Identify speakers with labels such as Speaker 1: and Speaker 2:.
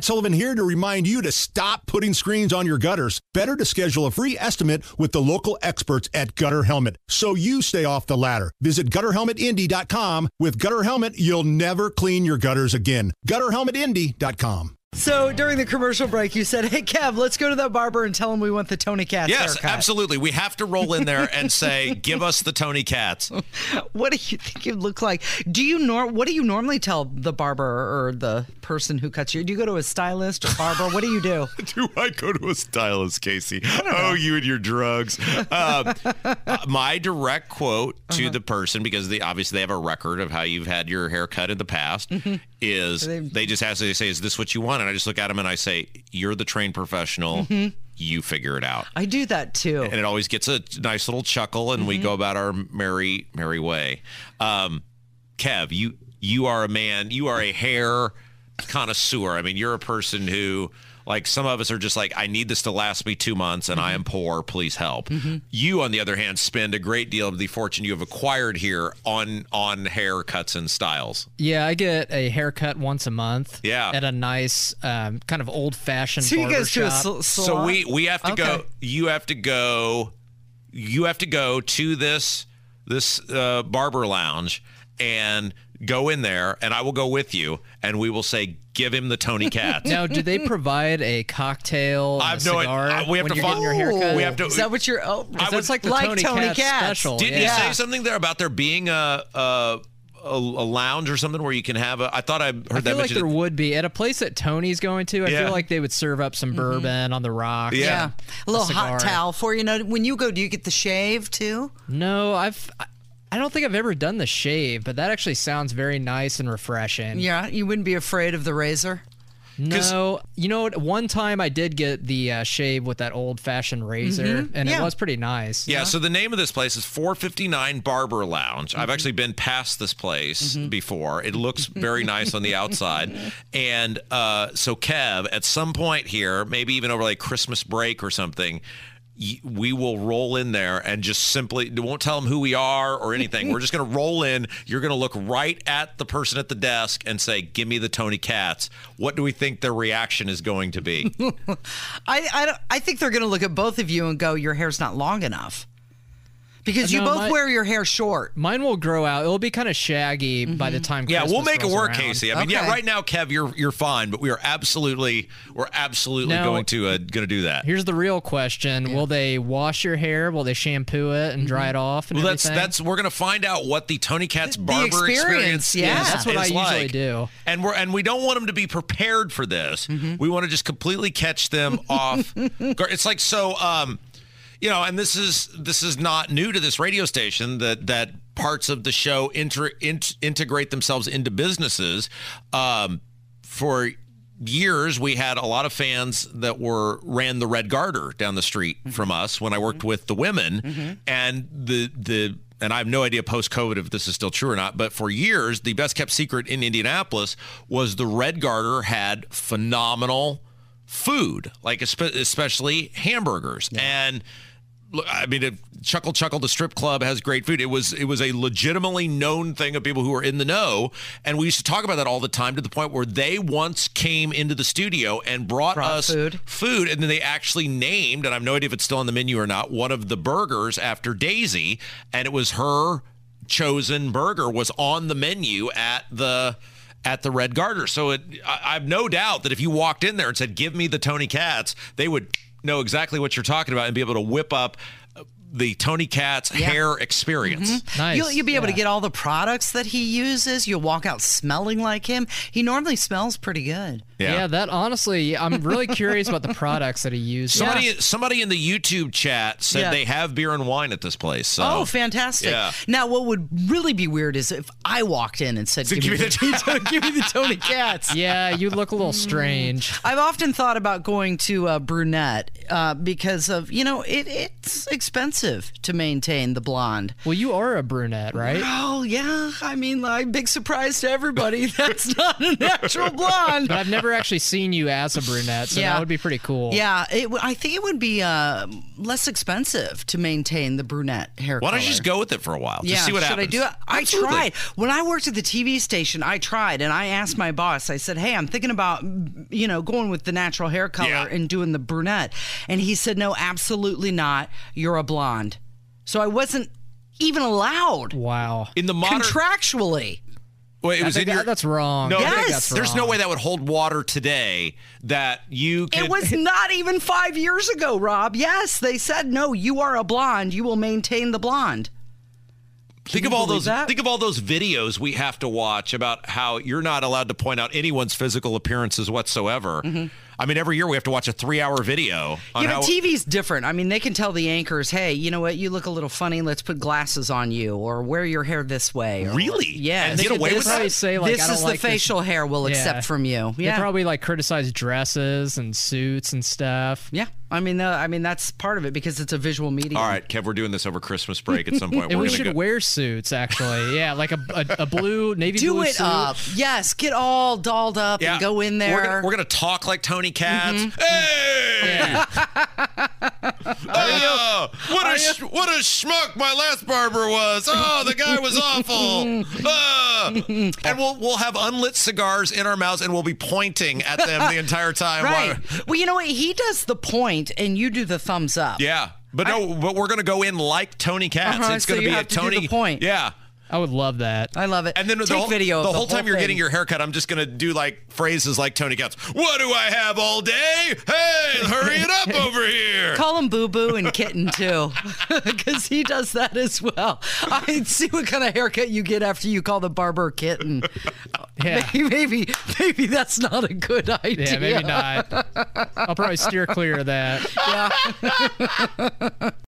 Speaker 1: Matt Sullivan here to remind you to stop putting screens on your gutters. Better to schedule a free estimate with the local experts at Gutter Helmet so you stay off the ladder. Visit gutterhelmetindy.com. With Gutter Helmet, you'll never clean your gutters again. Gutterhelmetindy.com.
Speaker 2: So during the commercial break, you said, "Hey Kev, let's go to that barber and tell him we want the Tony Katz
Speaker 3: Yes,
Speaker 2: haircut."
Speaker 3: absolutely. We have to roll in there and say, "Give us the Tony Katz."
Speaker 2: What do you think you look like? Do you nor What do you normally tell the barber or the person who cuts you? Do you go to a stylist or barber? what do you do?
Speaker 3: Do I go to a stylist, Casey? Oh, you and your drugs. Uh, my direct quote to
Speaker 2: Uh-huh.
Speaker 3: the person, because they obviously they have a record of how you've had your hair cut in the past, is
Speaker 2: They-
Speaker 3: they just ask, they say, "Is this what you want?" And I just look at them and I say, "You're the trained professional.
Speaker 2: Mm-hmm.
Speaker 3: You figure it out."
Speaker 2: I do that too.
Speaker 3: and it always gets a nice little chuckle, and we
Speaker 2: Mm-hmm.
Speaker 3: go about our merry, merry way. Um, Kev, you you are a man. You are a hair connoisseur. I mean, you're a person who, like, some of us are just like, I need this to last me two months, and
Speaker 2: Mm-hmm.
Speaker 3: I am poor. Please help. You, on the other hand, spend a great deal of the fortune you have acquired here on on haircuts and styles.
Speaker 4: Yeah, I get a haircut once a month.
Speaker 3: Yeah.
Speaker 4: At a nice, um, kind of old fashioned
Speaker 2: so you
Speaker 4: barber
Speaker 2: guys to a sal-
Speaker 3: So we we have to go. You have to go. You have to go to this this uh, barber lounge and go in there, and I will go with you, and we will say, "Give him the Tony Katz."
Speaker 4: Now, do they provide a cocktail and
Speaker 3: I
Speaker 4: a
Speaker 3: have no idea.
Speaker 4: cigar
Speaker 3: Uh, we have to
Speaker 4: you're
Speaker 3: follow-
Speaker 4: your haircut?
Speaker 3: We have to-
Speaker 2: Is that what you're? Oh,
Speaker 3: I
Speaker 4: That's
Speaker 3: would-
Speaker 4: like the
Speaker 2: like
Speaker 4: Tony,
Speaker 2: Tony
Speaker 4: Katz,
Speaker 2: Katz.
Speaker 4: special.
Speaker 3: Didn't
Speaker 4: yeah.
Speaker 3: you say something there about there being a a, a, a lounge or something where you can have a? I thought I heard
Speaker 4: I
Speaker 3: that I
Speaker 4: feel like
Speaker 3: mentioned.
Speaker 4: there would be at a place that Tony's going to. I
Speaker 3: Yeah.
Speaker 4: feel like they would serve up some bourbon on the rocks.
Speaker 3: Yeah.
Speaker 2: yeah, a little hot towel for you. Know when you go, do you get the shave too?
Speaker 4: No, I've. I- I don't think I've ever done the shave, but that actually sounds very nice and refreshing.
Speaker 2: Yeah, you wouldn't be afraid of the razor.
Speaker 4: No, you know what? One time I did get the uh, shave with that old fashioned razor, and
Speaker 2: Yeah.
Speaker 4: it was pretty nice.
Speaker 3: Yeah, so the name of this place is 459 Barber Lounge. I've actually been past this place before. It looks very nice on the outside. And uh, so, Kev, at some point here, maybe even over like Christmas break or something, y- we will roll in there and just simply won't tell them who we are or anything. We're just going to roll in. You're going to look right at the person at the desk and say, "Give me the Tony Katz." What do we think their reaction is going to be?
Speaker 2: I I, don't, I think they're going to look at both of you and go, "Your hair's not long enough," because you
Speaker 4: No,
Speaker 2: both
Speaker 4: my-
Speaker 2: wear your hair short.
Speaker 4: Mine will grow out. It'll be kind of shaggy by the time.
Speaker 3: Yeah, we'll
Speaker 4: Christmas
Speaker 3: make it
Speaker 4: rolls
Speaker 3: work,
Speaker 4: around.
Speaker 3: Casey. I mean, yeah,
Speaker 2: Okay.
Speaker 3: right now, Kev, you're you're fine, but we are absolutely we're absolutely
Speaker 4: Now-
Speaker 3: going to uh, going to do that.
Speaker 4: Here's the real question: Will they wash your hair? Will they shampoo it and dry it off? And
Speaker 3: Well, that's
Speaker 4: everything?
Speaker 3: that's we're gonna find out what the Tony Katz barber
Speaker 2: experience, yeah.
Speaker 3: is.
Speaker 4: That's what I
Speaker 3: is
Speaker 4: usually
Speaker 3: like.
Speaker 4: do.
Speaker 3: And we're and we don't want them to be prepared for this. We want to just completely catch them off. guard. It's like so. Um, you know, and this is this is not new to this radio station that that parts of the show inter, int, integrate themselves into businesses. Um, for years, we had a lot of fans that were ran the Red Garter down the street mm-hmm. from us when I worked mm-hmm. with the women, mm-hmm. and the the. And I have no idea post COVID if this is still true or not, but for years, the best kept secret in Indianapolis was the Red Garter had phenomenal food, like especially hamburgers. And look, I mean, it, Chuckle Chuckle, the strip club has great food. It was it was a legitimately known thing of people who were in the know, and we used to talk about that all the time to the point where they once came into the studio and brought,
Speaker 2: Brought
Speaker 3: us
Speaker 2: food.
Speaker 3: food, and then they actually named, and I have no idea if it's still on the menu or not, one of the burgers after Daisy, and it was her chosen burger was on the menu at the at the Red Garter. So it, I, I have no doubt that if you walked in there and said, "Give me the Tony Katz," they would know exactly what you're talking about and be able to whip up the Tony Katz hair experience.
Speaker 4: Nice.
Speaker 2: You'll, you'll be able to get all the products that he uses. You'll walk out smelling like him. He normally smells pretty good.
Speaker 4: Yeah. yeah that honestly, I'm really curious about the products that he uses.
Speaker 3: Somebody, somebody in the YouTube chat said
Speaker 2: Yeah.
Speaker 3: they have beer and wine at this place. So.
Speaker 2: Oh, fantastic!
Speaker 3: Yeah.
Speaker 2: Now, what would really be weird is if I walked in and said, "Give, me, the, give me the Tony Katz."
Speaker 4: Yeah, you look a little strange.
Speaker 2: I've often thought about going to uh, Brunette uh, because of you know it, it's expensive to maintain the blonde.
Speaker 4: Well, you are a brunette, right?
Speaker 2: Oh yeah, I mean, like big surprise to everybody. That's not a natural blonde.
Speaker 4: But I've never actually seen you as a brunette, so
Speaker 2: Yeah.
Speaker 4: that would be pretty cool.
Speaker 2: Yeah, it, w- I think it would be uh, less expensive to maintain the brunette hair.
Speaker 3: Why don't you just go with it for a while?
Speaker 2: Yeah,
Speaker 3: Just see what
Speaker 2: should
Speaker 3: happens.
Speaker 2: I do it? I
Speaker 3: Absolutely.
Speaker 2: tried. When I worked at the TV station, I tried and I asked my boss, I said, Hey, I'm thinking about, you know, going with the natural hair color
Speaker 3: Yeah.
Speaker 2: and doing the brunette. And he said, No, absolutely not. You're a blonde. So I wasn't even allowed
Speaker 4: Wow.
Speaker 3: In the modern,
Speaker 2: contractually.
Speaker 3: well, it
Speaker 4: I
Speaker 3: was
Speaker 4: think
Speaker 3: in your.
Speaker 4: that- that's wrong.
Speaker 3: No,
Speaker 2: Yes.
Speaker 4: that's
Speaker 3: there's no way that would hold water today. That you could.
Speaker 2: It was not even five years ago, Rob. Yes, they said, No, you are a blonde. You will maintain the blonde.
Speaker 3: Think of all those.
Speaker 2: that?
Speaker 3: Think of all those videos we have to watch about how you're not allowed to point out anyone's physical appearances whatsoever. Mm-hmm. I mean, every year we have to watch a three-hour video on
Speaker 2: Yeah,
Speaker 3: how.
Speaker 2: TV's different. I mean, they can tell the anchors, hey, you know what, you look a little funny. Let's put glasses on you, or wear your hair this way. Or,
Speaker 3: Really?
Speaker 2: Yeah.
Speaker 3: And
Speaker 4: they
Speaker 3: get
Speaker 4: could-
Speaker 3: away
Speaker 4: they
Speaker 3: with
Speaker 4: probably
Speaker 3: that?
Speaker 4: say like
Speaker 2: this
Speaker 4: I don't
Speaker 2: is
Speaker 4: like
Speaker 2: the
Speaker 4: this-
Speaker 2: facial hair we'll
Speaker 4: Yeah.
Speaker 2: accept from you. Yeah.
Speaker 4: They
Speaker 2: Yeah.
Speaker 4: probably like criticize dresses and suits and stuff.
Speaker 2: yeah. I mean, uh, I mean that's part of it because it's a visual medium.
Speaker 3: all right, Kev, we're doing this over Christmas break at some point.
Speaker 4: And
Speaker 3: we're
Speaker 4: we
Speaker 3: gonna
Speaker 4: should
Speaker 3: go-
Speaker 4: wear suits, actually. Yeah, like a, a, a blue navy
Speaker 2: Do
Speaker 4: blue
Speaker 2: it
Speaker 4: suit.
Speaker 2: up. Yes, get all dolled up and go in there.
Speaker 3: We're gonna, we're gonna talk like Tony Katz.
Speaker 2: Mm-hmm.
Speaker 3: Hey! Oh, what a sh- what a schmuck my last barber was. Oh, the guy was awful. Ah. and we'll we'll have unlit cigars in our mouths and we'll be pointing at them the entire time.
Speaker 2: right. Well, you know what? He does the point, and you do the thumbs up.
Speaker 3: yeah. But no, but we're gonna go in like Tony Katz.
Speaker 2: Uh-huh,
Speaker 3: it's
Speaker 2: so
Speaker 3: gonna be a Tony
Speaker 2: point.
Speaker 3: Yeah.
Speaker 4: I would love that.
Speaker 2: I love it.
Speaker 3: And then the
Speaker 2: Take
Speaker 3: whole,
Speaker 2: video.
Speaker 3: the
Speaker 2: of
Speaker 3: whole time you're
Speaker 2: thing.
Speaker 3: getting your haircut, I'm just gonna do like phrases like Tony Katz. What do I have all day? Hey, hurry it up over here.
Speaker 2: Call him Boo Boo and Kitten too, because he does that as well. I see what kind of haircut you get after you call the barber Kitten.
Speaker 4: Yeah.
Speaker 2: Maybe, maybe, maybe that's not a good idea.
Speaker 4: Yeah, maybe not. I'll probably steer clear of that.
Speaker 2: Yeah.